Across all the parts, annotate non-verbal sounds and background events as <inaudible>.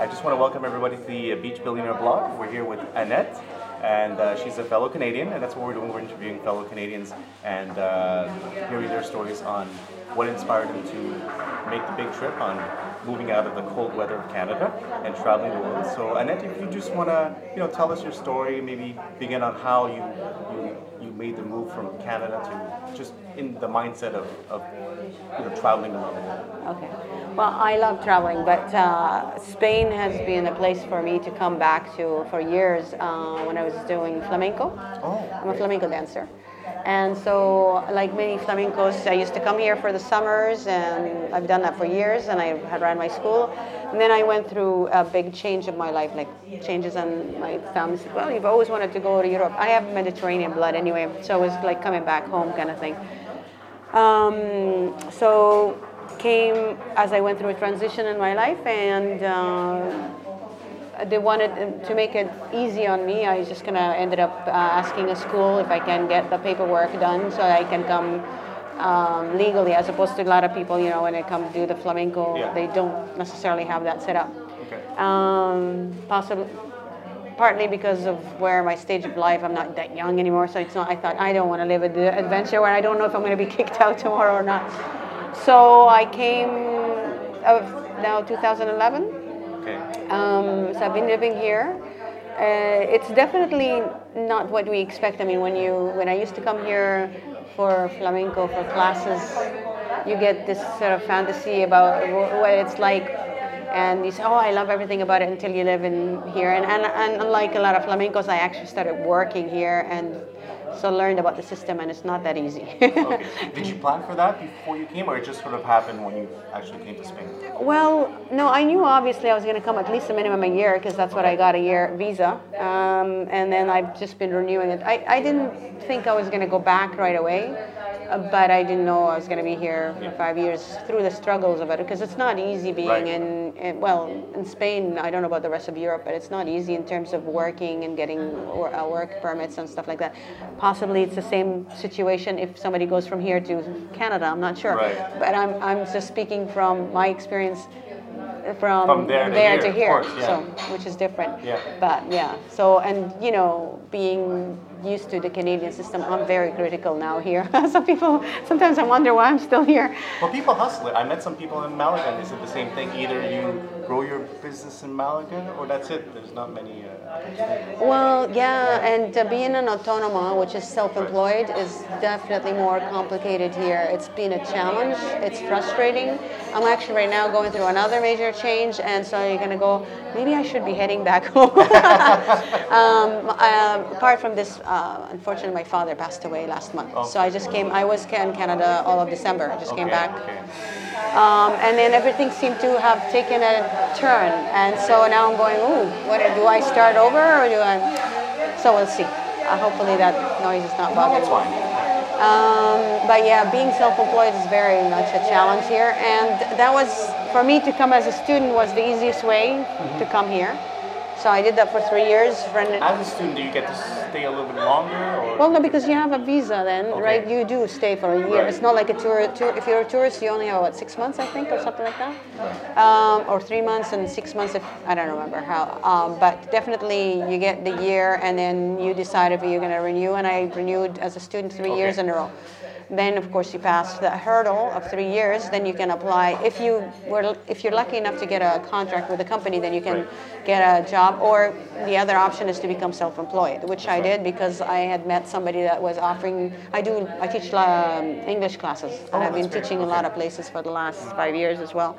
I just want to welcome everybody to the Beach Billionaire blog. We're here with Annette, and uh, she's a fellow Canadian, and that's what we're doing. We're interviewing fellow Canadians and uh, hearing their stories on what inspired them to make the big trip on moving out of the cold weather of Canada and traveling the world. So, Annette, if you just want to, you know, tell us your story, maybe begin on how you, you made the move from Canada to just in the mindset of, of you know traveling around the world. Okay. Well, I love traveling, but uh, Spain has been a place for me to come back to for years uh, when I was doing flamenco. Oh, I'm a flamenco dancer. And so, like many flamencos, I used to come here for the summers, and I've done that for years, and I had ran my school. And then I went through a big change of my life, like changes, in my family said, Well, you've always wanted to go to Europe. I have Mediterranean blood anyway, so it was like coming back home kind of thing. Um, so, came as I went through a transition in my life, and uh, they wanted to make it easy on me. I just kind of ended up uh, asking a school if I can get the paperwork done so I can come um, legally, as opposed to a lot of people, you know, when they come do the flamenco, Yeah. they don't necessarily have that set up. Okay. Um, possibly, partly because of where my stage of life, I'm not that young anymore, so it's not. I thought I don't want to live a the adventure where I don't know if I'm going to be <laughs> kicked out tomorrow or not. So I came of now 2011. Okay. Um, so I've been living here. Uh, it's definitely not what we expect. I mean, when you when I used to come here for flamenco for classes, you get this sort of fantasy about what it's like, and you say, "Oh, I love everything about it," until you live in here. And and, and unlike a lot of flamencos, I actually started working here and so learned about the system, and it's not that easy. okay. <laughs> Did you plan for that before you came, or it just sort of happened when you actually came to Spain? Well, no, I knew obviously I was going to come at least a minimum a year because that's what I got a year visa. Um, and then I've just been renewing it. I, I didn't think I was going to go back right away, but I didn't know I was going to be here for five years through the struggles of it because it's not easy being Right. in, in, well, in Spain. I don't know about the rest of Europe, but it's not easy in terms of working and getting uh, work permits and stuff like that. Possibly it's the same situation if somebody goes from here to Canada. I'm not sure. Right. But I'm, I'm just speaking from my experience from, From there to here, of here, course, yeah. so which is different. Yeah. But yeah, so and you know, being used to the Canadian system, I'm very critical now here. <laughs> some people sometimes I wonder why I'm still here. Well, people hustle it. I met some people in Malaga, and they said the same thing. Either you grow your business in Malaga, or that's it. There's not many uh. Well, yeah, and uh, being an autonoma, which is self-employed, is definitely more complicated here. It's been a challenge. It's frustrating. I'm actually right now going through another major change, and so you're gonna go. Maybe I should be heading back home. <laughs> um, um, apart from this, uh, unfortunately, my father passed away last month, so I just came. I was in Canada all of December. I just came back. okay. Um, and then everything seemed to have taken a turn. And so now I'm going, ooh, what do I start over or do I? So we'll see. Uh, hopefully that noise is not No, bothering that's me. fine. Um, but yeah, being self-employed is very much a challenge here, and that was for me to come as a student was the easiest way to come here. So I did that for three years. As a student, do you get to stay a little bit longer, or well, no, because you have a visa then, Okay. right? You do stay for a year. Right. It's not like a tour, tour. If you're a tourist, you only have what six months, I think, or something like that, um, or three months and six months. If I don't remember how, um, but definitely you get the year, and then you decide if you're going to renew. And I renewed as a student three years in a row. Then, of course, you pass the hurdle of three years. Then you can apply. If you were, if you're lucky enough to get a contract with a company, then you can Right. get a job. Or the other option is to become self-employed, which I did because I had met somebody that was offering. I do. I teach um, English classes, and Oh, I've been that's teaching a lot of places for the last five years as well.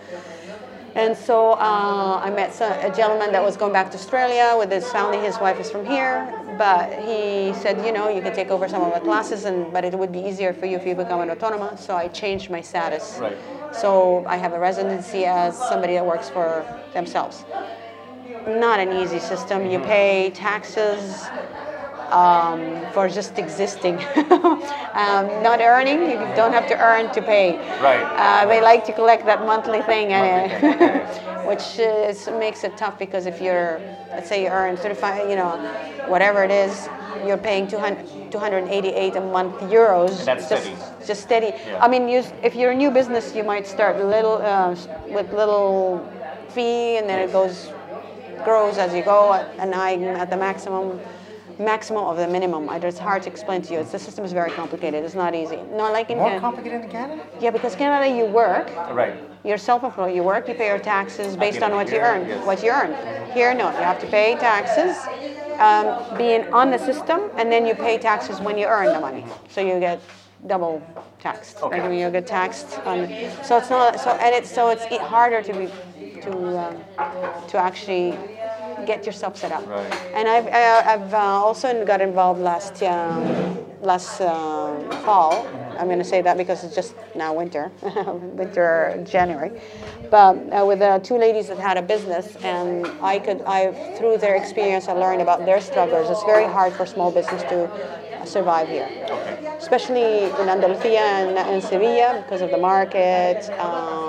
And so uh, I met a gentleman that was going back to Australia with his family. His wife is from here, but he said, you know, you can take over some of the classes, and but it would be easier for you if you become an autonoma. So I changed my status. Right. So I have a residency as somebody that works for themselves. Not an easy system. You mm-hmm. pay taxes um, for just existing, <laughs> um, not earning. You don't have to earn to pay. Right. Uh, they like to collect that monthly thing, Monthly and, <laughs> which is, makes it tough because if you're, let's say you earn 35, you know, whatever it is, you're paying 200, 288 a month euros. And that's just, steady. Just steady. Yeah. I mean, you, if you're a new business, you might start little uh, with little fee, and then it goes grows as you go, and I'm at the maximum maximum of the minimum. It's hard to explain to you. It's, the system is very complicated. It's not easy. Not like in More Can- complicated in Canada? yeah, because Canada you work, Right. you're self-employed. You work, you pay your taxes based on it what you earn. yes. What you earn. Here, no. You have to pay taxes, um, being on the system, and then you pay taxes when you earn the money. So you get double taxed. Like, Okay. I mean, you get taxed on. So it's not. So and it's so it's e- harder to be to um, to actually get yourself set up. Right. And I've I, I've uh, also got involved last um, last um fall. I'm going to say that because it's just now winter, <laughs> winter January. But uh, with uh, two ladies that had a business, and I could I through their experience I learned about their struggles. It's very hard for small business to survive here Okay. especially in Andalusia and in Sevilla because of the market. Uh,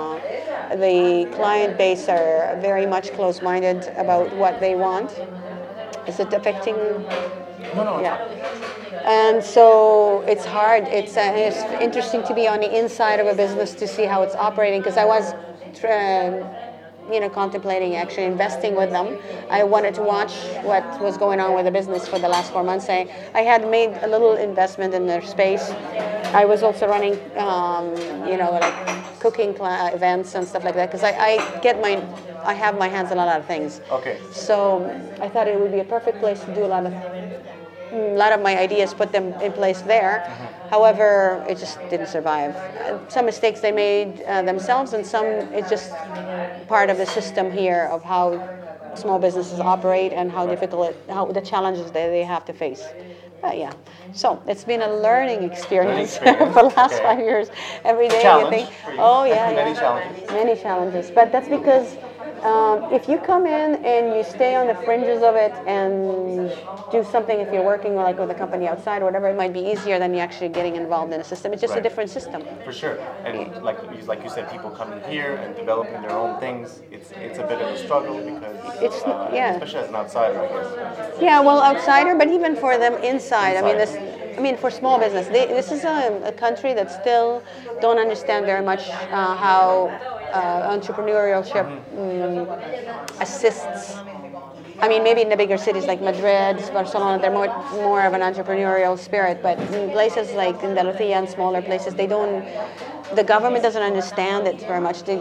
the client base are very much close-minded about what they want. Is it affecting? No, no. Yeah. And so it's hard. It's, uh, it's interesting to be on the inside of a business to see how it's operating because I was, um, you know, contemplating actually investing with them. I wanted to watch what was going on with the business for the last four months. I, I had made a little investment in their space. I was also running, um, you know, like cooking cla- events and stuff like that because I, I get my, I have my hands on a lot of things. Okay. So I thought it would be a perfect place to do a lot of a lot of my ideas, put them in place there. However, it just didn't survive. Uh, Some mistakes they made uh, themselves, and some it's just part of the system here of how small businesses operate and how difficult, it, how the challenges that they have to face. But yeah, so it's been a learning <laughs> experience for the last okay. five years. Every day Challenge you think, oh yeah, <laughs> Many yeah. challenges. Many challenges, but that's because um, if you come in and you stay on the fringes of it and do something, if you're working like with a company outside or whatever, it might be easier than you actually getting involved in a system. It's just a different system. For sure, and like you- like you said, people coming here and developing their own things. It's it's a bit of a struggle because It's uh, yeah. especially as an outsider, I guess. Yeah, well, outsider, but even for them inside. I mean, this. I mean, for small business, they, this is a, a country that still don't understand very much uh, how uh, entrepreneurship mm, assists. I mean, maybe in the bigger cities like Madrid, Barcelona, they're more more of an entrepreneurial spirit. But in places like Andalusia and smaller places, they don't. The government doesn't understand it very much. They,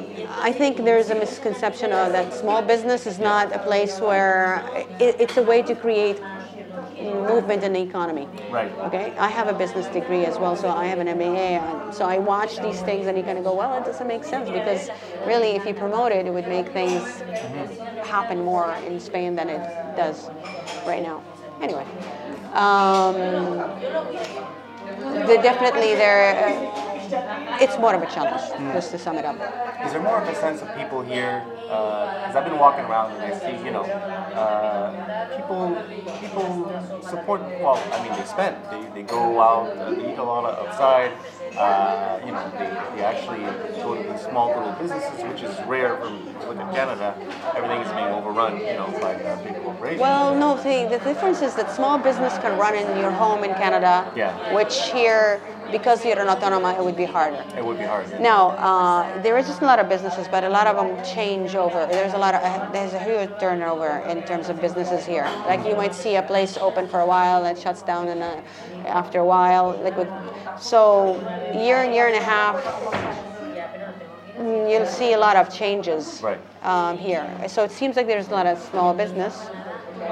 I think there's a misconception of that small business is not a place where it, it's a way to create movement in the economy. Right. Okay, I have a business degree as well, so I have an MBA. So I watch these things and you kind of go, well, it doesn't make sense because really, if you promote it, it would make things happen more in Spain than it does right now. Anyway, um, the, definitely there. Uh, it's more of a challenge, just to sum it up. Is there more of a sense of people here? Because I've been walking around and I see, you know, uh, people people support. Well, I mean, they spend. They, they go out. Uh, they eat a lot outside. Uh, you know, they, they actually go to these small little businesses, which is rare from look at Canada. Everything is being overrun, you know, by uh, big corporations. Well, no, see, the difference is that small business can run in your home in Canada, Yeah. which here, because you're an autonoma, it would be harder. it would be hard. Now, uh, there is just a lot of businesses, but a lot of them change over. There's a lot of uh, there's a huge turnover in terms of businesses here. Like you might see a place open for a while and shuts down, and uh, after a while, like with, so year and year and a half, mm, you'll see a lot of changes Right. um, here. So it seems like there's a lot of small business.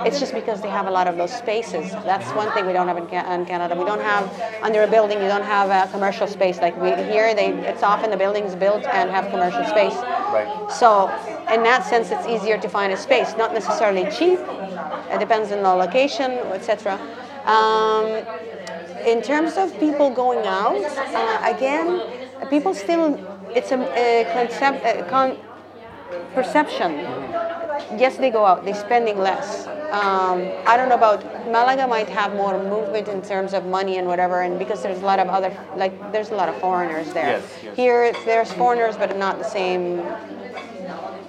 It's just because they have a lot of those spaces. That's one thing we don't have in, Ca- in Canada. We don't have under a building. You don't have a commercial space like we here. They it's often the buildings built and have commercial space. Right. So in that sense, it's easier to find a space. Not necessarily cheap. It depends on the location, etc. Um, in terms of people going out, uh, again, people still. It's a, a concept. A con, perception. Yes, they go out. They're spending less. Um, I don't know about Malaga. Might have more movement in terms of money and whatever, and because there's a lot of other like there's a lot of foreigners there. Yes, yes. Here, there's foreigners, but not the same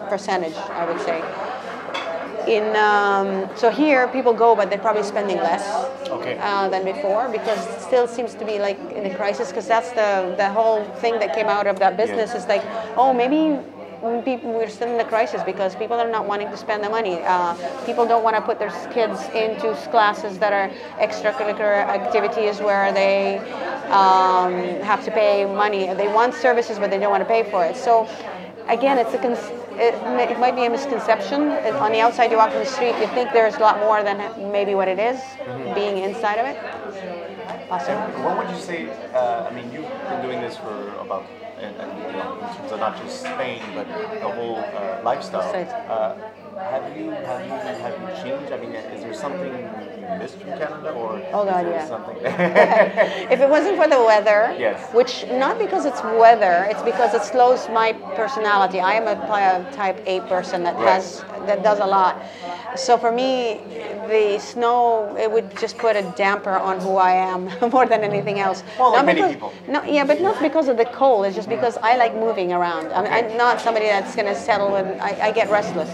percentage. I would say. In um, so here, people go, but they're probably spending less Okay. uh, than before because it still seems to be like in a crisis because that's the the whole thing that came out of that business is like oh maybe people, we're still in the crisis because people are not wanting to spend the money. Uh, people don't want to put their kids into classes that are extracurricular activities where they um, have to pay money. They want services, but they don't want to pay for it. So again, it's a cons- it, it might be a misconception. On the outside, you walk in the street, you think there's a lot more than maybe what it is, being inside of it. Awesome. And what would you say? Uh, I mean, you've been doing this for about, and, and, you know, in terms of not just Spain, but the whole uh, lifestyle. Uh, have you have you have you changed? I mean, is there something you missed from Canada, or Oh, God, yeah. something? <laughs> if it wasn't for the weather, Yes. which not because it's weather, it's because it slows my personality. I am a type A person that Right. has that does a lot. So for me, the snow it would just put a damper on who I am <laughs> more than anything else. Well, like Not many people. No, yeah, but not because of the cold. It's just because I like moving around. I mean, I'm not somebody that's going to settle and I, I get restless.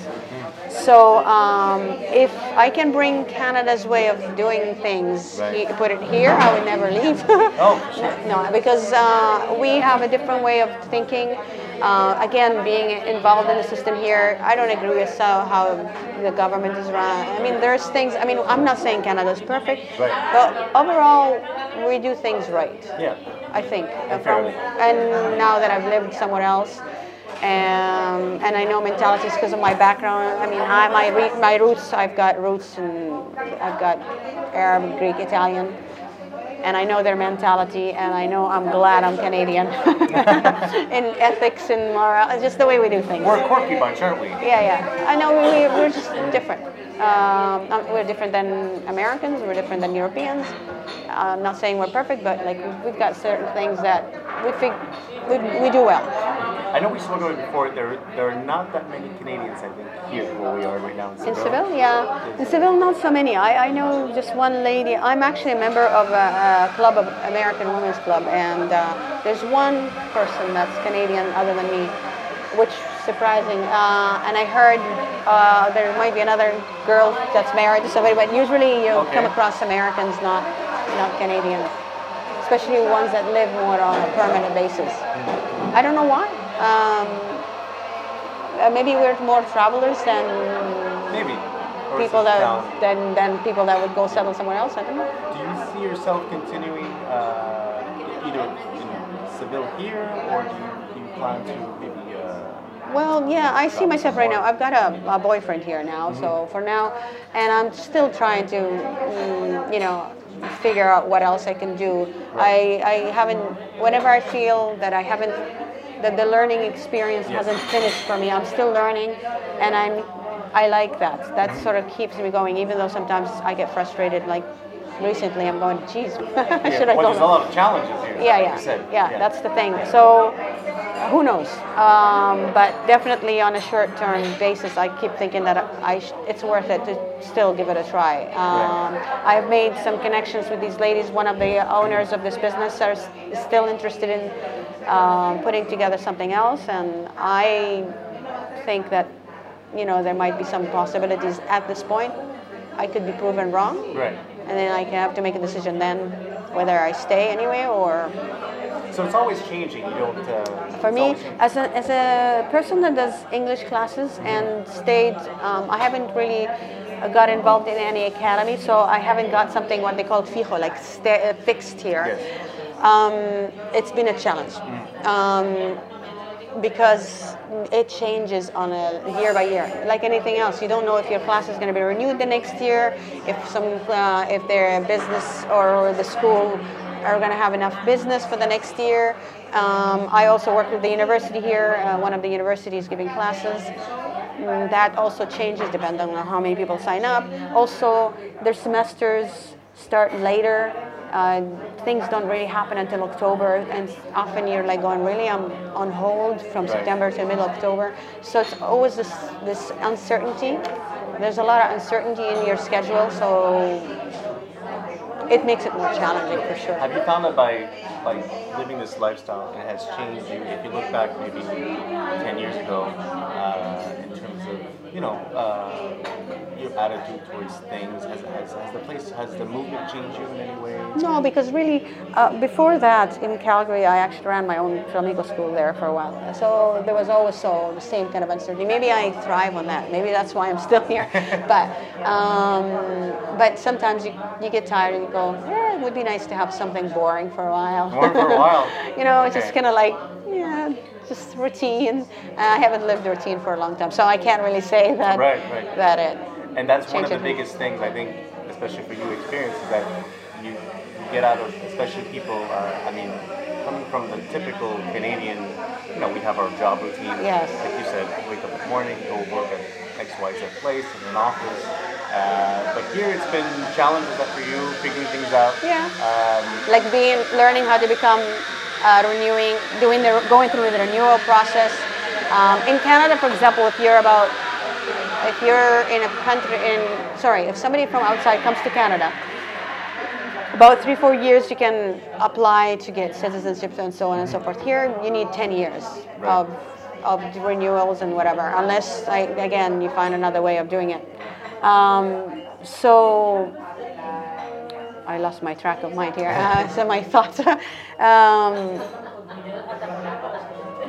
So um, if I can bring Canada's way of doing things, Right. he- put it here, I would never leave. <laughs> Oh, sure. No, because uh, we have a different way of thinking. Uh, again, being involved in the system here, I don't agree with how, how the government is run. I mean, there's things. I mean, I'm not saying Canada's perfect, Right. but overall, we do things right. yeah. I think. And From- and now that I've lived somewhere else, and, and I know mentalities because of my background. I mean, I, my, my roots, I've got roots and I've got Arab, Greek, Italian. And I know their mentality, and I know I'm glad I'm Canadian <laughs> in ethics and moral, just the way we do things. We're a quirky bunch, aren't we? Yeah, yeah. I know we, we- we're just different. Um, we're different than Americans. We're different than Europeans. I'm not saying we're perfect, but like we've got certain things that we think we, we do well. I know we spoke about it before. There, there are not that many Canadians, I think, here where we are right now in Seville. In Seville. Seville, yeah. In Seville, not so many. I, I know just one lady. I'm actually a member of a, a club, of American Women's Club, and uh, there's one person that's Canadian other than me, which surprising. Uh, and I heard uh, there might be another girl that's married to somebody, but usually you Okay. come across Americans, not not Canadians, especially ones that live more on a permanent basis. I don't know why. Um, uh, maybe we're more travelers than Maybe. Or people that than, than people that would go settle somewhere else. I don't know. Do you see yourself continuing uh, either in Seville here, or do you, do you plan to maybe? Well, yeah, I see myself right now. I've got a, a boyfriend here now, so for now, and I'm still trying to, mm, you know, figure out what else I can do. I, I haven't, whenever I feel that I haven't, that the learning experience Yes. hasn't finished for me, I'm still learning, and I'm, I like that. That sort of keeps me going, even though sometimes I get frustrated. Like recently, I'm going, geez, <laughs> yeah, should I well, go? there's a lot of challenges here. yeah, yeah, said. yeah, That's the thing. So, who knows? Um, but definitely on a short-term basis, I keep thinking that I sh- it's worth it to still give it a try. Um, I've made some connections with these ladies. One of the owners of this business are s- is still interested in um, putting together something else, and I think that you know there might be some possibilities at this point. I could be proven wrong Right. and then I can have to make a decision then whether I stay anyway or So it's always changing. You don't. Uh, for me as a, as a person that does English classes and stayed um, I haven't really got involved in any academy so I haven't got something what they call fijo like uh, fixed here Yes. um, it's been a challenge um, because it changes on a year by year like anything else you don't know if your class is going to be renewed the next year if some uh, if their business or the school are going to have enough business for the next year um, i also work with the university here uh, one of the universities giving classes Mm, that also changes depending on how many people sign up also their semesters start later uh, things don't really happen until October, and often you're like going, really, I'm on hold from Right. September to middle October. So it's always this this uncertainty. There's a lot of uncertainty in your schedule, so it makes it more challenging for sure. Have you found that by by living this lifestyle, it has changed you? If you look back maybe ten years ago, uh, in terms of you know, uh, your attitude towards things? Has, has, has the place, has the movement changed you in any way? No, because really, uh, before that in Calgary, I actually ran my own flamenco school there for a while. So there was always so the same kind of uncertainty. Maybe I thrive on that. Maybe that's why I'm still <laughs> here. but um, but sometimes you, you get tired and you go, yeah, it would be nice to have something boring for a while. Boring for a while. <laughs> you know, it's just kind of like yeah, just routine. I haven't lived routine for a long time, so I can't really say that Right, right. that it. And that's one of the biggest things I think, especially for you, experience is that you, you get out of, especially people. Uh, I mean, coming from the typical Canadian, you know, we have our job routine. Yes. Like you said, wake up in the morning, go work at X Y Z place in an office. Uh, but here it's been challenges that for you, figuring things out. Yeah. Um, like being learning how to become uh, renewing doing the going through the renewal process. Um, in canada for example if you're about if you're in a country in sorry if somebody from outside comes to canada about three four years you can apply to get citizenship and so on and so forth. Here you need 10 years Right. of of renewals and whatever unless I, again you find another way of doing it. Um, so I lost my track of mind here. Uh, so my thoughts. um,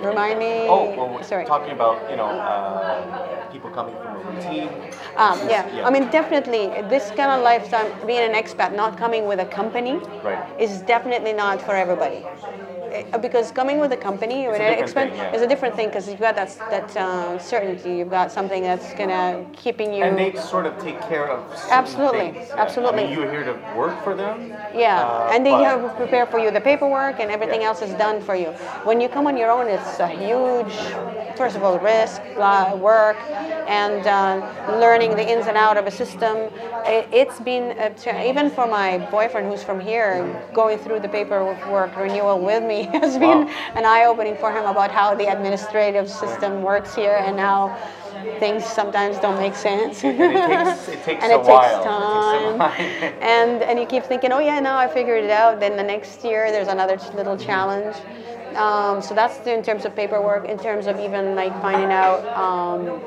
remind me. oh, well, we're sorry. talking about you know uh, people coming from a routine. Um, yeah. Yeah. I mean, definitely, this kind of lifestyle, being an expat, not coming with a company, Right. is definitely not for everybody. Eh, Because coming with a company, It's when a an different thing, yeah. is a different thing because you've got that that uh, certainty. You've got something that's gonna keeping you. And they sort of take care of Absolutely, things. Absolutely. I mean, you're here to work for them. Yeah, uh, and they have prepare for you the paperwork and everything Yeah. else is done for you. When you come on your own, it's a huge, first of all, risk, uh, work, and uh, learning the ins and out of a system. It, it's been a cha- even for my boyfriend who's from here, going through the paperwork renewal with me <laughs> has been Wow. an eye opening for him about how the administrative system works here and how things sometimes don't make sense. And it takes, <laughs> it takes and it while. takes It time. <laughs> takes and and you keep thinking, oh yeah, now I figured it out. Then the next year there's another little challenge. Um, so that's in terms of paperwork. In terms of even like finding out um,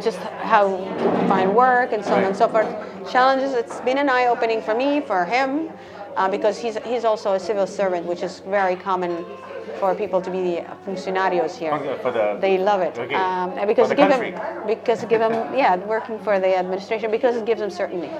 just how to find work and so on and so forth. Challenges. It's been an eye opening for me, for him, uh, because he's he's also a civil servant, which is very common for people to be funcionarios here. The, They love it Okay. um, because the give them because give them yeah working for the administration because it gives them certainty.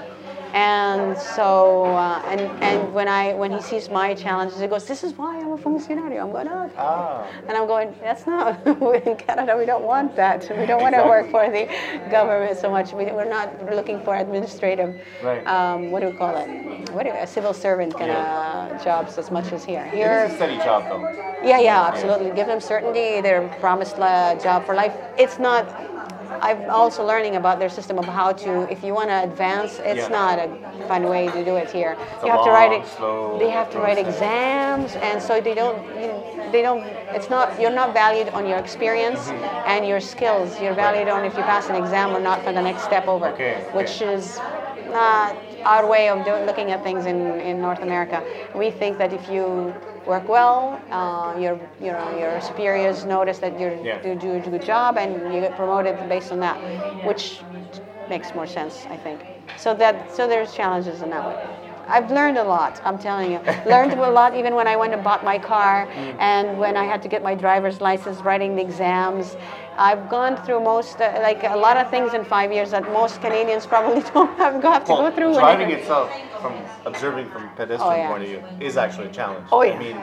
And so uh, and and when I when he sees my challenges, he goes, "This is why I'm a funcionario." I'm going, "Oh." Ah, And I'm going, that's not, <laughs> in Canada, we don't want that. We don't want to work for the government so much. We, we're not looking for administrative, Right. um, what do we call it? What do, a civil servant kind of jobs as much as here. Here, it is a steady job though. yeah, yeah, absolutely. Give them certainty. They're promised a job for life. It's not. I'm also learning about their system of how to. If you want to advance, it's Yeah. not a fun way to do it here. a you have to write it. slow They have to write exams, and so they don't. You they don't. It's not. You're not valued on your experience Mm-hmm. and your skills. You're valued on if you pass an exam or not for the next step over. Okay, okay. Which is not our way of doing, looking at things in, in North America. We think that if you work well, uh, your you know your superiors notice that you're, Yeah. you do a good job, and you get promoted based on that, which makes more sense, I think. So that so there's challenges in that way. I've learned a lot. I'm telling you, <laughs> learned a lot even when I went and bought my car, and when I had to get my driver's license, writing the exams. I've gone through most, uh, like a lot of things in five years that most Canadians probably <laughs> don't have got to Well, go through. driving itself, from observing from pedestrian Oh, yeah. point of view, is actually a challenge. Oh, yeah. I mean,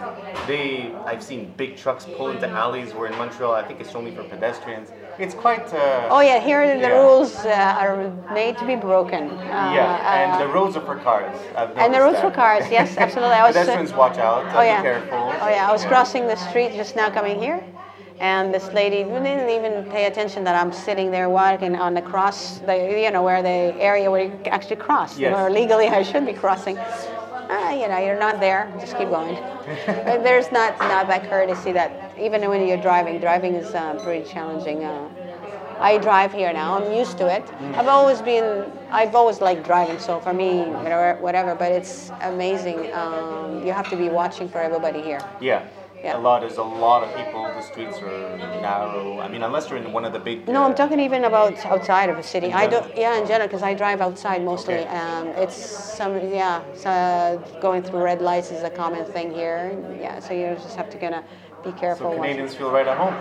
they. I've seen big trucks pull into alleys. Where in Montreal, I think it's only for pedestrians. It's quite. Uh, Oh yeah, here the Yeah. rules uh, are made to be broken. Uh, yeah, and uh, the roads are for cars. And the roads for cars, yes, absolutely. I was, uh, Pedestrians, watch out. Oh yeah. Be careful. Oh yeah, I was crossing the street just now coming here, and this lady didn't even pay attention that I'm sitting there walking on the cross, the you know where the area where you actually cross. Yes. Where legally I should be crossing. Ah, you know, you're not there. Just keep going. There's not not that courtesy that even when you're driving, driving is uh, pretty challenging. Uh, I drive here now. I'm used to it. I've always been, I've always liked driving. So for me, whatever, whatever. But it's amazing. Um, you have to be watching for everybody here. Yeah. Yeah. a lot. There's a lot of people. The streets are narrow. I mean, unless you're in one of the big. No, I'm uh, talking even about outside of a city. I don't. Yeah, in general, because I drive outside mostly. Okay. Um, it's some. Yeah, so going through red lights is a common thing here. Yeah, so you just have to kind of be careful. So Canadians feel right at home.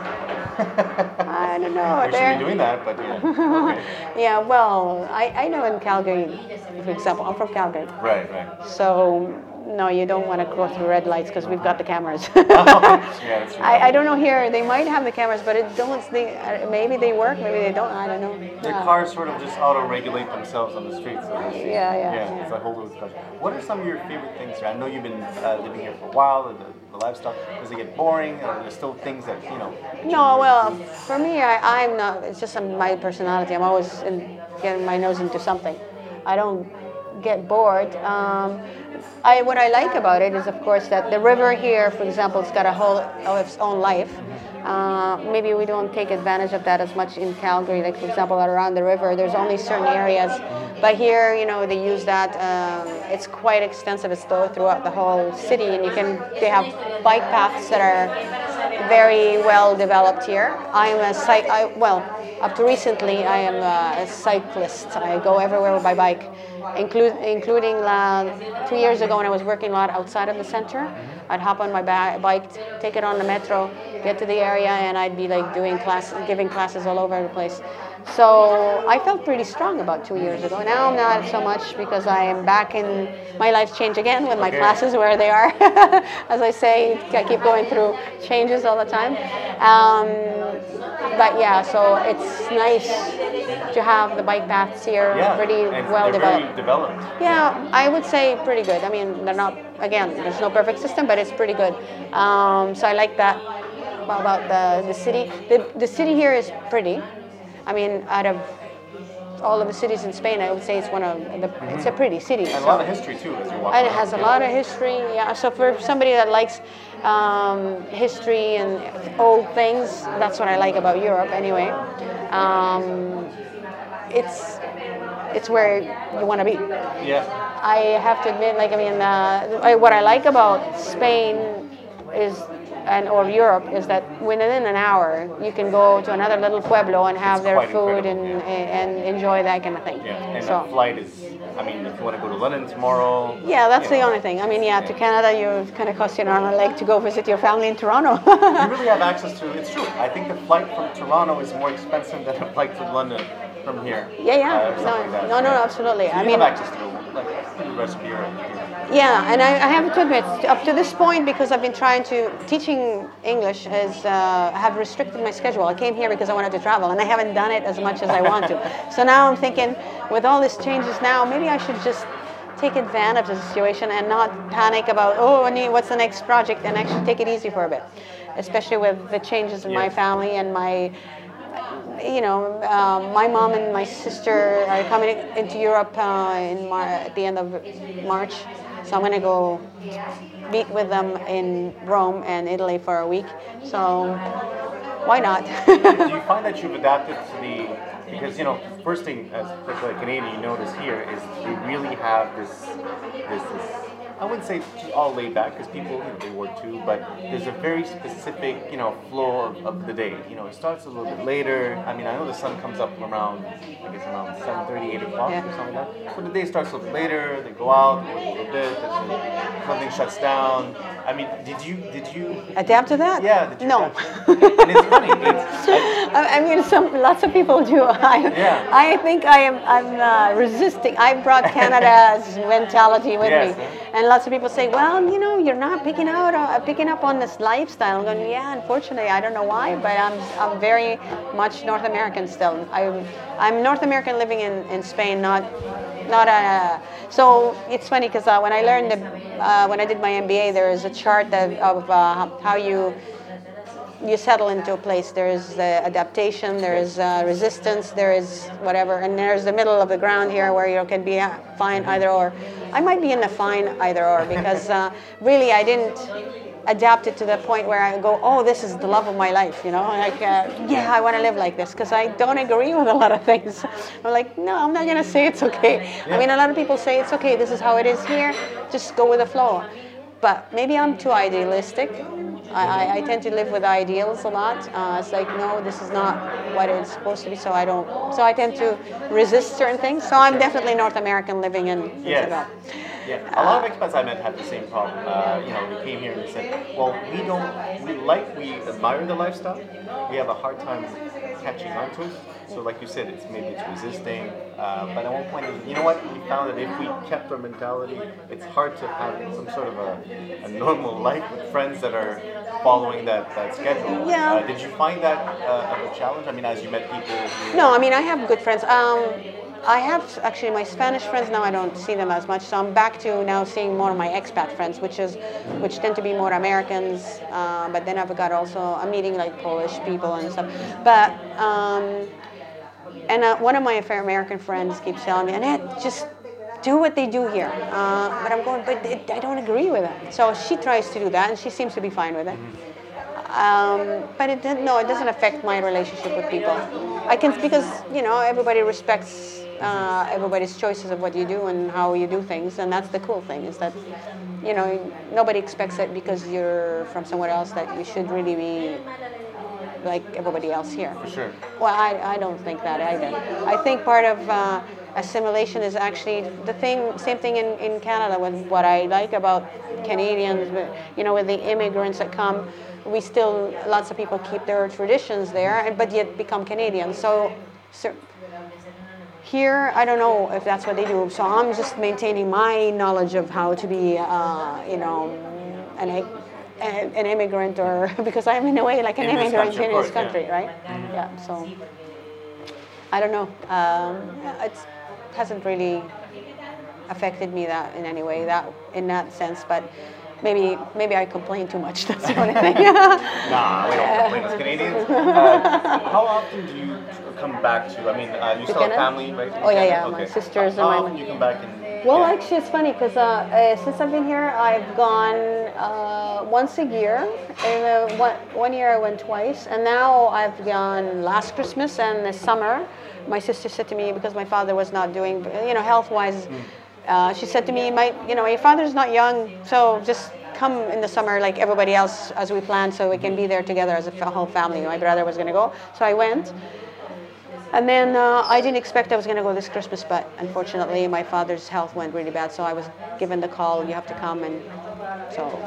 I don't know. We should They're- be doing that, but yeah. <laughs> Okay. Yeah, well, I, I know in Calgary, for example, I'm from Calgary. Right, right. So, no, you don't want to go through red lights because we've got the cameras. <laughs> Yeah. I, I don't know here. They might have the cameras, but it don't. They, uh, maybe they work, maybe they don't. I don't know. The cars sort of just auto-regulate themselves on the streets. So Yeah, yeah, Yeah, yeah. it's a whole other discussion. What are some of your favorite things here? I know you've been uh, living here for a while. The, the lifestyle does it get boring? Or are there still things that you know? No, well, for me, I, I'm not. It's just my personality. I'm always in, getting my nose into something. I don't get bored. Um, I, what I like about it is, of course, that the river here, for example, it's got a whole of its own life. Uh, maybe we don't take advantage of that as much in Calgary. Like, for example, around the river, there's only certain areas. But here, you know, they use that. Um, it's quite extensive. It's throughout the whole city, and you can. They have bike paths that are very well developed here. I'm a cyc. I, well, up to recently, I am a, a cyclist. I go everywhere by bike, include, including uh, two years ago when I was working a lot outside of the center. I'd hop on my ba- bike, take it on the metro, get to the area, and I'd be like doing class, giving classes all over the place. So I felt pretty strong about two years ago. Now I'm not so much because I am back in my life's changed again with my Okay. classes where they are. <laughs> As I say, I keep going through changes all the time. Um, but yeah, so it's nice to have the bike paths here Yeah, pretty well developed. Developed. Yeah, I would say pretty good. I mean, they're not, again, there's no perfect system, but it's pretty good. Um, so I like that about the, the city. The, the city here is pretty. I mean, out of all of the cities in Spain, I would say it's one of the, it's a pretty city. And a lot of history too, as you walk. and it has a lot of history. Yeah. So for somebody that likes um, history and old things, that's what I like about Europe. Anyway, um, it's it's where you want to be. Yeah. I have to admit, like I mean, uh, what I like about Spain is. And or Europe is that within an hour you can go to another little pueblo and have It's their food and, incredible, eh, and enjoy that kind of thing. Yeah. And so, the flight is. I mean, if you want to go to London tomorrow. yeah, that's the know, only thing. I mean, yeah, to Canada, you kind of cost you an arm and a leg to go visit your family in Toronto. You really <laughs> have access to. It's true. I think the flight from Toronto is more expensive than a flight to London from here. yeah, yeah. Uh, no, like no, no, absolutely. So I mean, access to like of Europe. yeah, and I, I have to admit, up to this point, because I've been trying to teaching English has uh, have restricted my schedule. I came here because I wanted to travel, and I haven't done it as much as I want to. <laughs> so now I'm thinking, with all these changes now, maybe I should just take advantage of the situation and not panic about oh what's the next project and actually take it easy for a bit especially with the changes in my family and my you know, um, my mom and my sister are coming into Europe uh, in Mar- at the end of March, so I'm gonna go meet with them in Rome and Italy for a week. So why not? <laughs> Do you find that you've adapted to the because you know first thing as a Canadian you notice here is we really have this this, this I wouldn't say all laid back because people you know they work too but there's a very specific you know flow of, the day you know it starts a little bit later I mean I know the sun comes up around I guess around 7:30 8 o'clock Yeah. or something like that but the day starts a little bit later they go out they a little bit something shuts down I mean did you did you Adapt to that? yeah did you No. adapt to it? and it's funny it's, I, I <laughs> I mean, some lots of people do. I, Yeah. I think I am. I'm uh, resisting. I brought Canada's <laughs> mentality with Yes. me, and lots of people say, "Well, you know, you're not picking out, uh, picking up on this lifestyle." I'm going, "Yeah, unfortunately, I don't know why, but I'm, I'm very much North American still. I'm, I'm North American living in, in Spain, not." Not a, so it's funny because uh, when I learned the, uh, when I did my MBA, there is a chart that, of uh, how you you settle into a place. There is uh, adaptation, there is uh, resistance, there is whatever, and there's the middle of the ground here where you can be uh, fine either or. I might be in the fine either or because uh, really I didn't adapt it to the point where I go, oh, this is the love of my life, you know, like uh, yeah, I want to live like this because I don't agree with a lot of things. <laughs> I'm like, no, I'm not gonna say it's okay. I mean, a lot of people say it's okay. This is how it is here. Just go with the flow. But maybe I'm too idealistic I, I, I tend to live with ideals a lot. Uh, it's like no, this is not what it's supposed to be. So I don't. So I tend to resist certain things. So I'm definitely North American living in Yes. Yeah, a lot of expats I met had the same problem. Uh, you know, we came here and they said, "Well, we don't, we like, we admire the lifestyle. We have a hard time catching on to it. So, like you said, it's maybe it's resisting. Uh, but at one point, you know what? We found that if we kept our mentality, it's hard to have some sort of a, a normal life with friends that are following that, that schedule. Yeah. Uh, did you find that uh, a challenge? I mean, as you met people. No, I mean I have good friends. Um, I have actually my Spanish friends now. I don't see them as much, so I'm back to now seeing more of my expat friends, which is which tend to be more Americans. Uh, but then I've got also I'm meeting like Polish people and stuff. But um, and uh, one of my American friends keeps telling me, Annette, just do what they do here. Uh, but I'm going, but it, I don't agree with it. So she tries to do that, and she seems to be fine with it. Um, but it no, it doesn't affect my relationship with people. I can because you know everybody respects uh, everybody's choices of what you do and how you do things, and that's the cool thing is that you know nobody expects it because you're from somewhere else that you should really be like everybody else here. For sure. Well, I, I don't think that either. I think part of uh, assimilation is actually the thing, same thing in, in Canada with what I like about Canadians, but, you know, with the immigrants that come, we still, lots of people keep their traditions there, and- but yet become Canadians. So, so here, I don't know if that's what they do. So I'm just maintaining my knowledge of how to be, uh, you know, an, an an immigrant, or <laughs> because I'm in a way like an In this immigrant country, in course, this yeah. country, right? Yeah. So I don't know. Um, it hasn't really affected me that in any way that in that sense, but. Maybe, maybe I complain too much. <laughs> That's the only thing. <laughs> Nah, we don't complain as Canadians. Uh, how often do you come back to? I mean, uh, you still have family, right? in Oh, yeah, Canada? yeah, my Okay. sisters How and my- How often do you come back and? Well, yeah. actually, it's funny because uh, uh, since I've been here, I've gone uh, once a year. And one, one year I went twice, and now I've gone last Christmas and this summer. My sister said to me because my father was not doing, you know, health-wise. Uh, she said to me, "My, you know, your father's not young, so just come in the summer like everybody else as we planned, so we can be there together as a whole family." My brother was going to go, so I went. And then uh, I didn't expect I was going to go this Christmas, but unfortunately my father's health went really bad, so I was given the call, you have to come, and so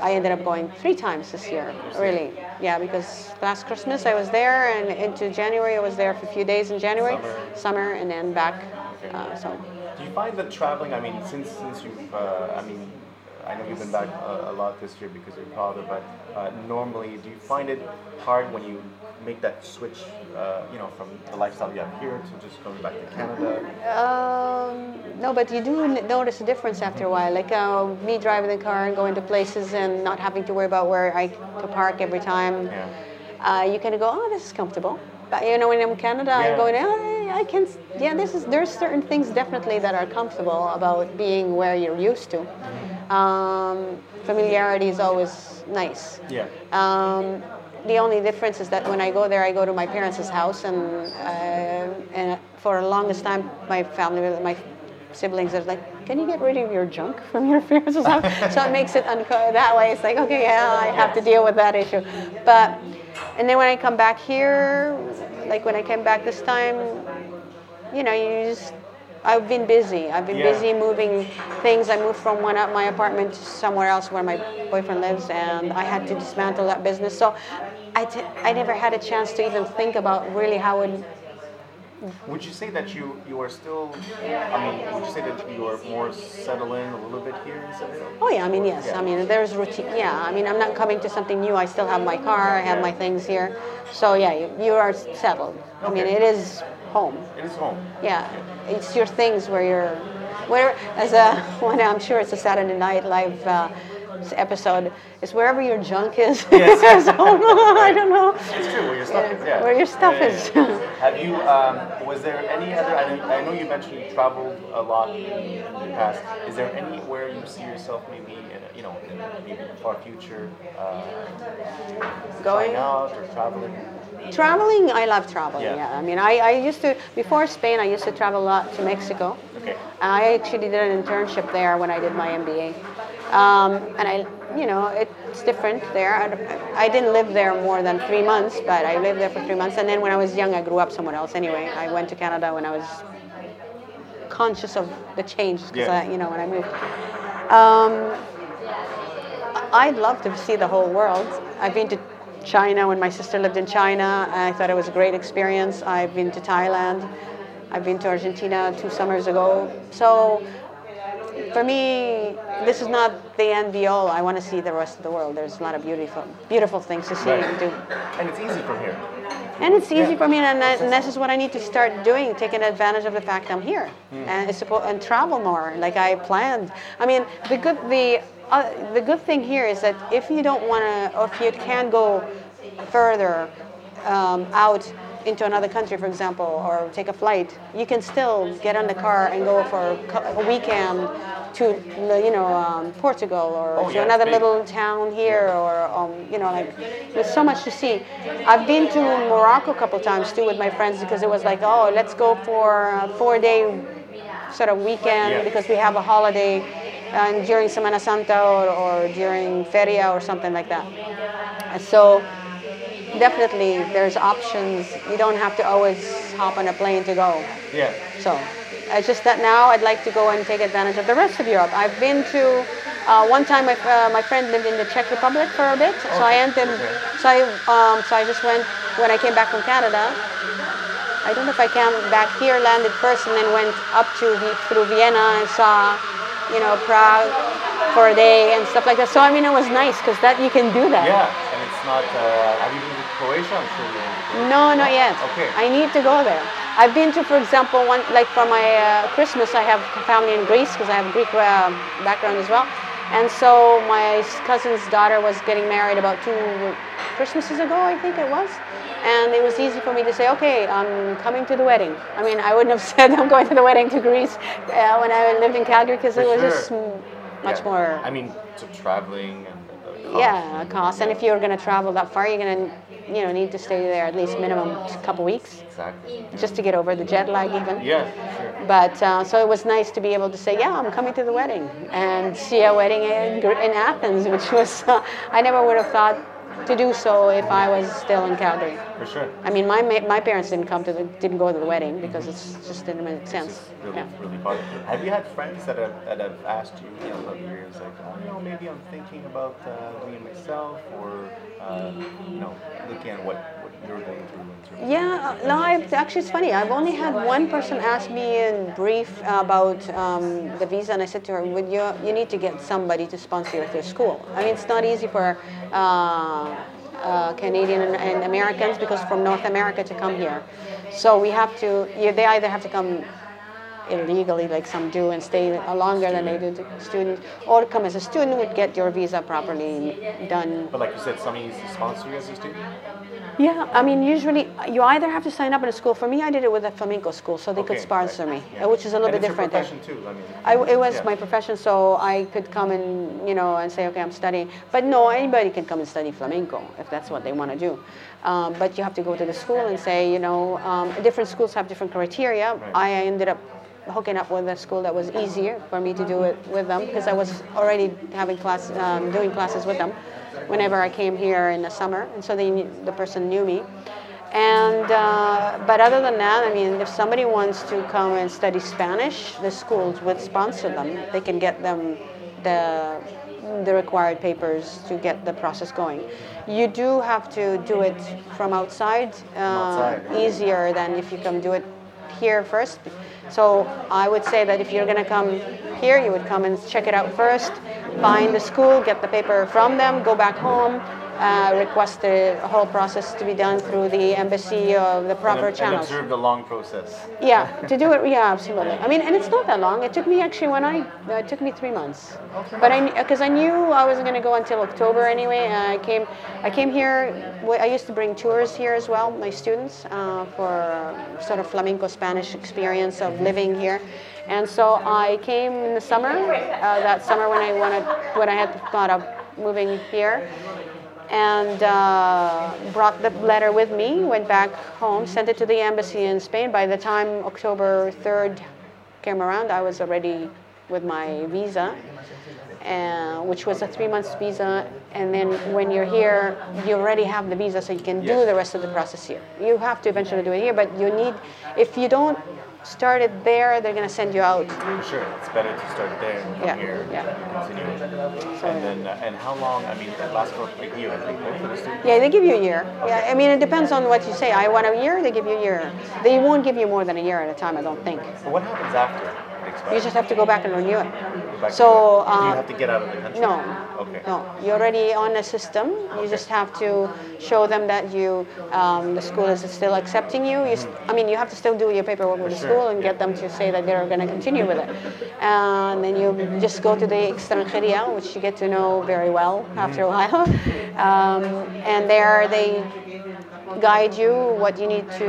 I ended up going three times this year. Really, yeah, because last Christmas I was there, and into January I was there for a few days in January, Summer. and then back. Uh, so Do you find that traveling? I mean, since since you've, uh, I mean, I know you've been back a, a lot this year because of your father, but uh, normally, do you find it hard when you make that switch? Uh, you know, from the lifestyle you have here to just going back to Canada. Um, no, but you do notice a difference after a while. Like uh, me driving the car and going to places and not having to worry about where I to park every time. Yeah. Uh, you kind of go, oh, this is comfortable. But you know, when I'm in Canada, Yeah. I'm going, oh, I can. Yeah, this is. There's certain things definitely that are comfortable about being where you're used to. Um, familiarity is always nice. Yeah. Um, the only difference is that when I go there, I go to my parents' house, and uh, and for the longest time, my family, my siblings, are like, "Can you get rid of your junk <laughs> from your parents' house?" so it makes it unco- that way. It's like, okay, yeah, I have to deal with that issue. But and then when I come back here, like when I came back this time, you know, you just. I've been busy. I've been Yeah. busy moving things. I moved from one my apartment to somewhere else where my boyfriend lives, and I had to dismantle that business. So I, t- I never had a chance to even think about really how it. Would you say that you you are still? I mean, would you say that you are more settled in a little bit here in Seville? Oh yeah, I mean yes. I mean there's routine. Yeah, I mean I'm not coming to something new. I still have my car. I have my things here. So yeah, you, you are settled. I mean it is home. It is home. Yeah, it's your things where you're, where as a <laughs> one I'm sure it's a Saturday Night Live uh, episode. Is wherever your junk is. <laughs> Yes. <laughs> home. I don't know. It's true where your stuff is. Yeah. Where your stuff Yeah, yeah, is. Have you? Um, was there any other? I know, I know you mentioned you traveled a lot in the past. Is there anywhere you see yourself maybe in a, you know in maybe the far future uh, Going- out or traveling? Traveling, I love traveling. Yeah. Yeah. I mean, I, I used to before Spain. I used to travel a lot to Mexico. Okay. I actually did an internship there when I did my MBA. Um, and I, you know, it's different there. I, I didn't live there more than three months, but I lived there for three months. And then when I was young, I grew up somewhere else anyway. I went to Canada when I was conscious of the change, because Yeah. you know, when I moved. Um, I'd love to see the whole world. I've been to China when my sister lived in China. I thought it was a great experience. I've been to Thailand. I've been to Argentina two summers ago. So for me, this is not the end be all. I want to see the rest of the world. There's a lot of beautiful, beautiful things to see Right. and do. And it's easy from here. And it's easy Yeah. for me, and, that- and this is what I need to start doing, taking advantage of the fact I'm here, hmm. and and travel more, like I planned. I mean, the good the uh, the good thing here is that if you don't want to, or if you can go further um, out into another country, for example, or take a flight, you can still get on the car and go for a weekend to you know um, Portugal or Oh, to yeah, another big. little town here or um, you know like there's so much to see i've been to morocco a couple times too with my friends because it was like oh let's go for a four day sort of weekend Yeah. because we have a holiday and during semana santa or, or during feria or something like that so definitely there's options you don't have to always hop on a plane to go Yeah. so it's just that now I'd like to go and take advantage of the rest of Europe. I've been to uh, one time. My, uh, my friend lived in the Czech Republic for a bit, so I Okay, okay. So I um, so I just went when I came back from Canada. I don't know if I came back here, landed first, and then went up to through Vienna and saw, you know, Prague for a day and stuff like that. So I mean, it was nice because that you can do that. Yeah. And it's not. Uh, have you been to Croatia? I'm sure you. No, not yet. Okay. I need to go there. I've been to, for example, one like for my uh, Christmas, I have family in Greece because I have Greek uh, background as well, and so my cousin's daughter was getting married about two Christmases ago, I think it was, and it was easy for me to say, okay, I'm coming to the wedding. I mean, I wouldn't have <laughs> said I'm going to the wedding to Greece uh, when I lived in Calgary because it was sure. just much Yeah. more I mean, to traveling and. Yeah cost. And if you're going to travel that far, you're going to you know need to stay there at least minimum a couple weeks Exactly. just to get over the jet lag even. Yeah. Sure. But uh, so it was nice to be able to say, yeah, I'm coming to the wedding and see a wedding in, in Athens, <laughs> which was uh, I never would have thought to do so if I was still in Calgary. For sure. I mean, my my parents didn't come to the didn't go to the wedding because it's just didn't make sense. Really, Yeah. really positive. Have you had friends that have, that have asked you, you know, over the years, like, oh, you know, maybe I'm thinking about uh, doing it myself, or, uh, you know, looking at what, what you're going through in terms of- Yeah, no, I've, actually it's funny. I've only had one person ask me in brief about um, the visa, and I said to her, "Would you you need to get somebody to sponsor you at your school? I mean, it's not easy for uh, uh, Canadian and, and Americans because from North America to come here, so we have to. You, they either have to come illegally, like some do, and stay longer than they do to students, or come as a student would get your visa properly done But like you said, needs to sponsor you as a student? yeah, I mean, usually you either have to sign up in a school. For me, I did it with a flamenco school, so they could sponsor right, me, yeah. uh, which is a little and bit your different. there. profession too, I mean. I, it was yeah. my profession, so I could come and you know and say, okay, I'm studying. But no, anybody can come and study flamenco if that's what they want to do. Um, but you have to go to the school and say, you know, um, different schools have different criteria. Right. I ended up hooking up with a school that was easier for me to do it with them because I was already having class, um, doing classes with them whenever I came here in the summer, and so they knew, the person knew me. And uh, but other than that, I mean, if somebody wants to come and study Spanish, the schools would sponsor them. They can get them the the required papers to get the process going. You do have to do it from outside, uh, outside. easier than if you come do it here first. So I would say that if you're going to come here, you would come and check it out first, find the school, get the paper from them, go back home, uh, request the whole process to be done through the embassy or the proper and, channels. And observe the long process. Yeah, to do it, yeah, absolutely. I mean, and it's not that long. It took me actually when I, uh, it took me three months. But I, because I knew I wasn't going to go until October anyway. I came, I came here. I used to bring tours here as well, my students, uh, for sort of flamenco Spanish experience of living here. And so I came in the summer, uh, that summer when I wanted, when I had thought of moving here and uh, brought the letter with me, went back home, sent it to the embassy in Spain. By the time October 3rd came around, I was already with my visa, uh, which was a three months visa. And then when you're here, you already have the visa, so you can do Yes. the rest of the process here. You have to eventually do it here, but you need, if you don't start it there, they're going to send you out. Sure, it's better to start there and come Yeah, here yeah. and continue. and then, uh, and how long? I mean, it lasts for a year, I think, right, for the student. Yeah, they give you a year. Yeah, I mean, it depends on what you say. I want a year, they give you a year. They won't give you more than a year at a time, I don't think. But what happens after? You just have to go back and renew it. Back to So, the- do you uh, have to get out of the country? No. Okay. No, you're already on the system. You just have to show them that you, um, the school is still accepting you. you s- I mean, you have to still do your paperwork with the sure, school and get them to say that they're going to continue with it. And then you just go to the extranjeria, which you get to know very well after a while. <laughs> Um, and there they guide you what you need to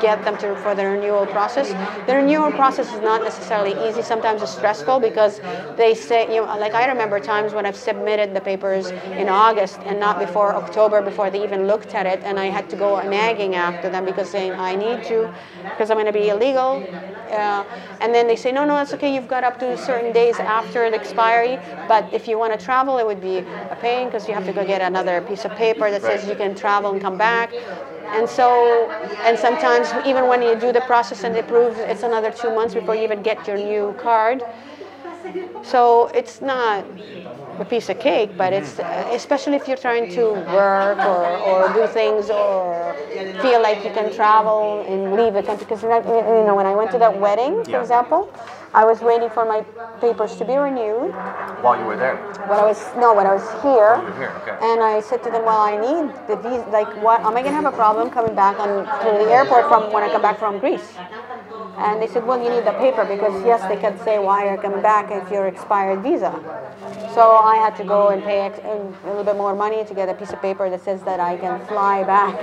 get them to for the renewal process. The renewal process is not necessarily easy. Sometimes it's stressful because they say, you know, like I remember times when I've submitted the papers in August and not before October before they even looked at it, and I had to go nagging after them because saying I need to because I'm going to be illegal. Uh, and then they say, no, no, that's okay. You've got up to certain days after the expiry, but if you want to travel, it would be a pain because you have to go get another piece of paper that says Right. you can travel and come back. And so, and sometimes even when you do the process and they approve, it's another two months before you even get your new card. So it's not a piece of cake, but it's especially if you're trying to work or, or do things or feel like you can travel and leave the country. Because you know, when I went to that wedding, for Yeah. example, I was waiting for my papers to be renewed. While you were there. When I was no, when I was here, here, okay. and I said to them, "Well, I need the visa. Like, what am I gonna have a problem coming back on to the airport from when I come back from Greece?" And they said, "Well, you need the paper because yes, they could say why you're coming back if you're expired visa." So I had to go and pay ex- a little bit more money to get a piece of paper that says that I can fly back.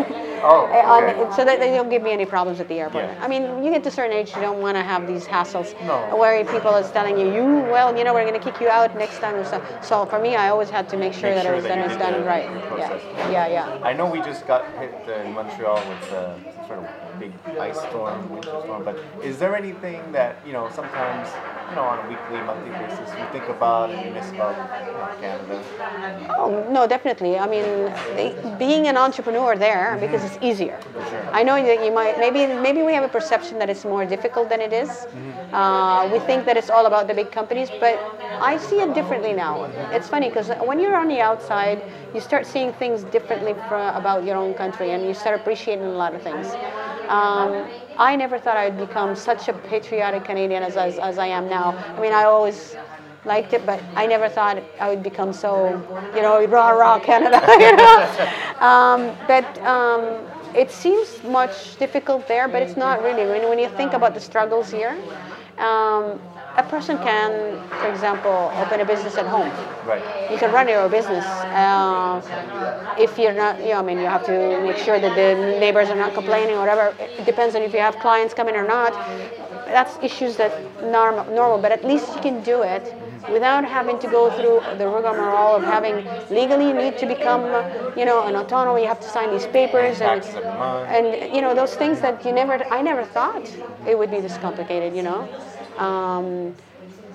Oh, Eh, <laughs> on- so that they don't give me any problems at the airport. Yeah. I mean, you get to a certain age, you don't want to have these hassles No. where people is telling you, you, well, you know, we're going to kick you out next time or so. So for me, I always had to make sure Make that sure it was that done, was done right. Yeah, yeah, yeah. I know we just got hit uh, in Montreal with uh, sort of big ice storm, winter storm, but is there anything that, you know, sometimes, you know, on a weekly, monthly basis you think about and you miss about you know, Canada? Oh, no, definitely. I mean, they, being an entrepreneur there mm-hmm. because it's easier. sure. I know that you might maybe maybe we have a perception that it's more difficult than it is. Mm-hmm. Uh, we think that it's all about the big companies, but I see it differently now. Mm-hmm. It's funny because when you're on the outside, you start seeing things differently fro- about your own country, and you start appreciating a lot of things. Um, I never thought I'd become such a patriotic Canadian as, as, as I am now. I mean, I always liked it, but I never thought I would become so, you know, rah rah <laughs> Canada. <laughs> You know? um, but um, it seems much difficult there, but it's not really. When, when you think about the struggles here, um, a person can, for example, open a business at home. Right. You can run your own business. Uh, if you're not, you know, I mean, you have to make sure that the neighbors are not complaining or whatever. It depends on if you have clients coming or not. That's issues that normal, normal, but at least you can do it without having to go through the rigmarole of having legally you need to become, you know, an autonomous. You have to sign these papers and Taxes every month. and you know those things that you never i never thought it would be this complicated you know um,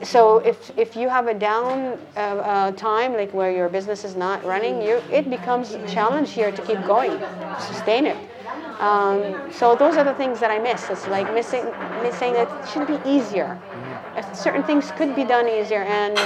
so if, if you have a down uh, uh, time like where your business is not running you it becomes a challenge here to keep going sustain it. Um, so those are the things that i miss. It's like missing missing that it should be easier. Certain things could be done easier and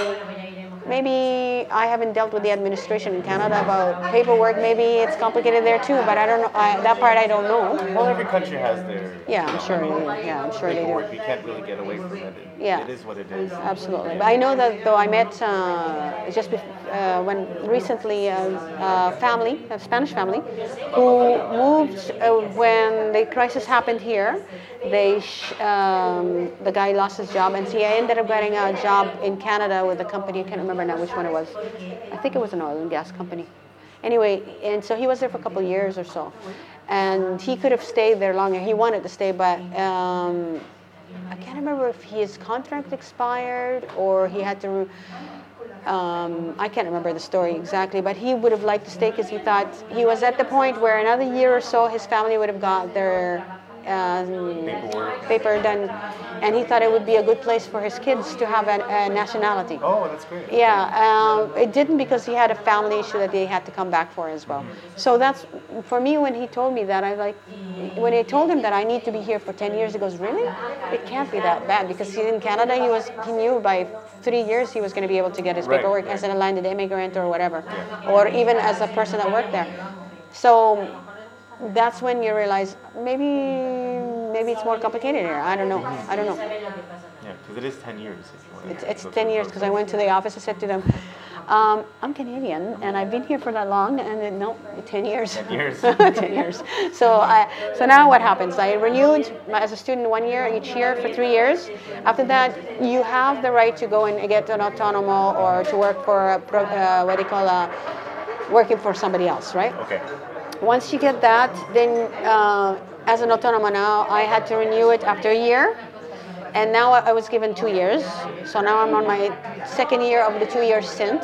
maybe I haven't dealt with the administration in Canada about paperwork. Maybe it's complicated there too, but I don't know. I, that part I don't know. Well, every country has their Yeah, I'm sure. Yeah, I'm sure they do. You can't really get away from it. It- Yeah. It is what it is. Absolutely. But I know that though I met uh, just bef- uh, when recently a, a family, a Spanish family, who moved uh, when the crisis happened here. They sh- um, the guy lost his job, and he ended up getting a job in Canada with a company. I can't remember now which one it was. I think it was an oil and gas company. Anyway, and so he was there for a couple years or so, and he could have stayed there longer. He wanted to stay, but. Um, I can't remember if his contract expired or he had to. Um, I can't remember the story exactly, but he would have liked to stay because he thought he was at the point where another year or so his family would have got their uh, Paperwork. paper done, and he thought it would be a good place for his kids to have a, a nationality. Oh, that's great. Yeah, um, it didn't because he had a family issue that they had to come back for as well. So that's for me when he told me that I like when I told him that I need to be here for ten years. He goes, really? It can't be that bad because he's in Canada. He was he knew by three years he was going to be able to get his Right. paperwork as an landed immigrant or whatever, or even as a person that worked there. So that's when you realize maybe maybe it's more complicated here. I don't know. I don't know. Yeah, because it is 10 years. If you want It's, it's 10 years because I went to the office and said to them, um, I'm Canadian and I've been here for that long. And then, no, 10 years. 10 years. <laughs> 10 years. So, I, so now what happens? I renewed as a student one year each year for three years. After that, you have the right to go and get an autonomo or to work for a pro, uh, what do you call a, working for somebody else, right? Okay. Once you get that, then uh, as an autonomous now, I had to renew it after a year. And now I was given two years. So now I'm on my second year of the two year stint.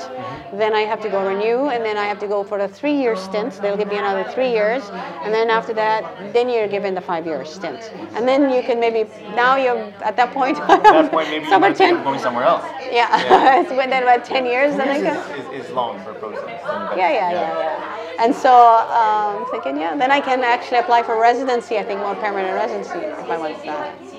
Then I have to go renew, and then I have to go for the three year stint. They'll give me another three years. And then after that, then you're given the five year stint. And then you can maybe, now you're at that point, At that point, maybe you <laughs> somewhere 10. going somewhere else. Yeah, <laughs> it's within about 10 years, then I can. is, is, long for a process. Yeah, yeah, yeah, yeah. And so um, thinking, yeah, then I can actually apply for residency. I think more permanent residency if I want that.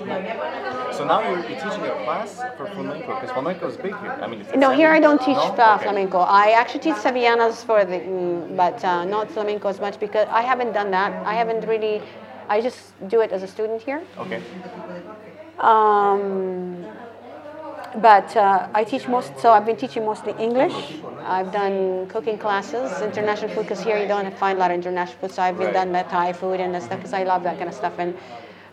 So now you're, teaching a class for flamenco because flamenco is big here. I mean, it's No, here I don't teach No? uh, Okay. flamenco. I actually teach sevillanas for the, mm, but uh, not flamenco as much because I haven't done that. I haven't really. I just do it as a student here. Okay. Um, but uh, I teach most, so I've been teaching mostly English. I've done cooking classes, international food, because here you don't find a lot of international food. So I've been Right. done Thai food and stuff, because I love that kind of stuff. And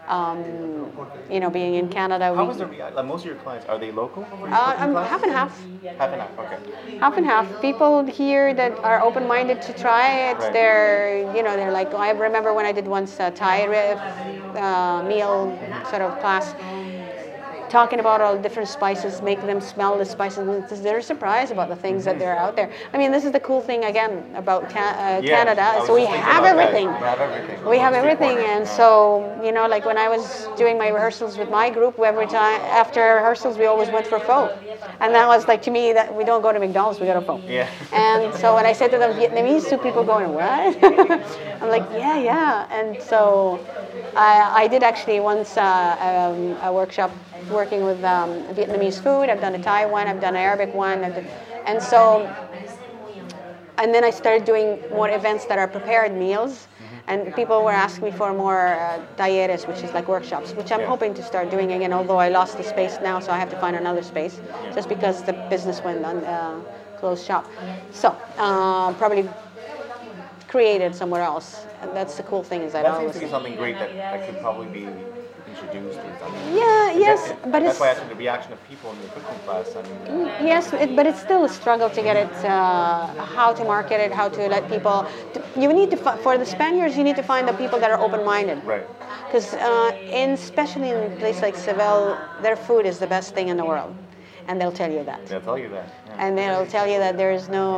um, you know, being in Canada, How we, is the like most of your clients? Are they local? uh, cooking half and half. Half and half. Okay. half and half. People here that are open-minded to try it, Right. they're, you know, they're like, I remember when I did once a Thai uh, meal sort of class, talking about all the different spices, making them smell the spices. They're surprised about the things that they're out there. I mean, this is the cool thing again about Ca- uh, Yeah, Canada. So we have everything. We have everything. We have everything, and Yeah. so you know, like when I was doing my rehearsals with my group, every time after rehearsals, we always went for pho, and that was like to me that we don't go to McDonald's, we go to pho. Yeah. <laughs> And so when I said to them Vietnamese, two people going, what? <laughs> I'm like, yeah, yeah. And so I, I did actually once uh, um, a workshop working with um, Vietnamese food. I've done a Thai one, I've done an Arabic one, I've done, and so and then I started doing more events that are prepared meals. And people were asking me for more uh, talleres, which is like workshops, which I'm Yeah. hoping to start doing again. Although I lost the space now, so I have to find another space, just because the business went on uh, closed shop. So uh, probably created somewhere else. And that's the cool thing is I That don't. seems to be something great that, that could probably be introduced. Or something. Yeah, yes, That- but that's it's why I asked the reaction of people in the cooking class. I mean, Yes, it, but it's still a struggle to get it, uh, how to market it, how to let people. To, you need to for the Spaniards, you need to find the people that are open-minded. right. Because uh, in especially in a place like Seville, their food is the best thing in the world, and they'll tell you that. They'll tell you that. Yeah. And they'll tell you that there is no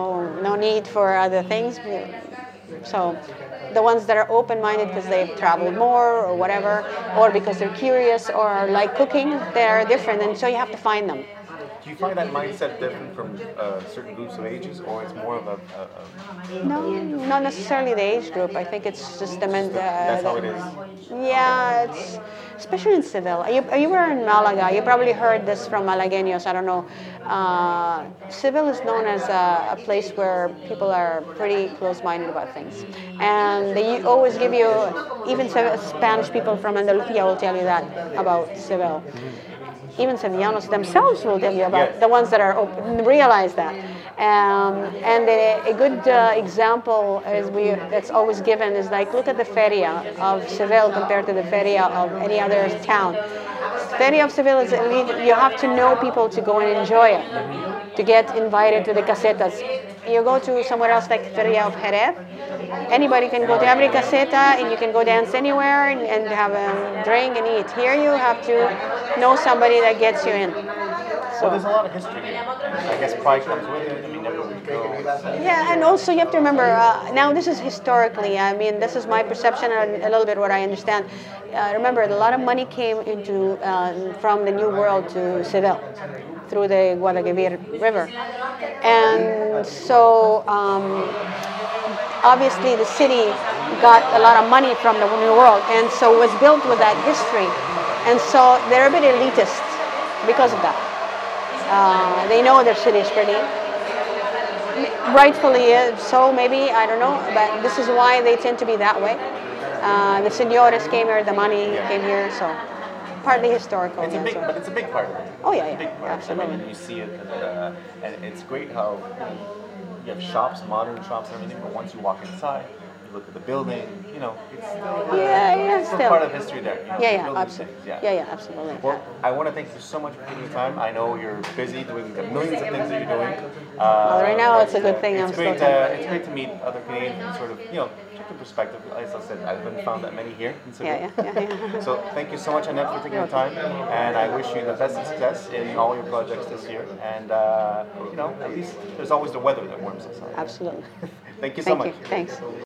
no need for other things. So the ones that are open-minded because they've traveled more or whatever, or because they're curious or like cooking, they're different, and so you have to find them. Do you find that mindset different from uh, certain groups of ages, or it's more of a, a, a No, not necessarily the age group. I think it's just the men. That's how it is? Yeah, it's especially in Seville. You, you were in Malaga. You probably heard this from Malagueños. I don't know. Uh, Seville is known as a, a place where people are pretty close-minded about things, and they always give you. Even Spanish people from Andalusia will tell you that about Seville. Even Sevillanos themselves will tell you about the ones that are open, realize that. Um, and a, a good uh, example is we that's always given is like look at the feria of Seville compared to the feria of any other town. Feria of Seville is. You have to know people to go and enjoy it, to get invited to the casetas. You go to somewhere else like Feria of Jerez. Anybody can go to every caseta and you can go dance anywhere and, and have a drink and eat. Here you have to know somebody that gets you in. So. There's a lot of history. I guess pride comes with it. I mean, go. Yeah, and also you have to remember, uh, now this is historically, I mean, this is my perception and a little bit what I understand. Uh, remember, a lot of money came into uh, from the New World to Seville through the Guadalquivir River. And so um, obviously the city got a lot of money from the New World, and so it was built with that history. And so they're a bit elitist because of that. Uh, they know their city is pretty, rightfully uh, so maybe i don't know but this is why they tend to be that way uh, the senores came here the money came here so partly historical It's a big, but it's a big part of it. Oh, yeah, yeah, of. I mean, absolutely. you see it, and, uh, and it's great how you have shops, modern shops, and everything. But once you walk inside, you look at the building. You know, it's still, Yeah, yeah, it's still, still. part of history there. You know, yeah yeah absolutely things, yeah. yeah yeah absolutely Well, I want to thank you so much for taking your time. I know you're busy doing the millions of things that you're doing. Uh, right now it's a good thing It's I'm great. Uh, it's great to meet other Canadians and sort of, you know, check the perspective. As I said, I haven't found that many here yeah yeah yeah. <laughs> So thank you so much, Annette, for taking the time, and I wish you the best of success in all your projects this year. And uh, you know, at least there's always the weather that warms us up. absolutely <laughs> Thank you so thank much. you thanks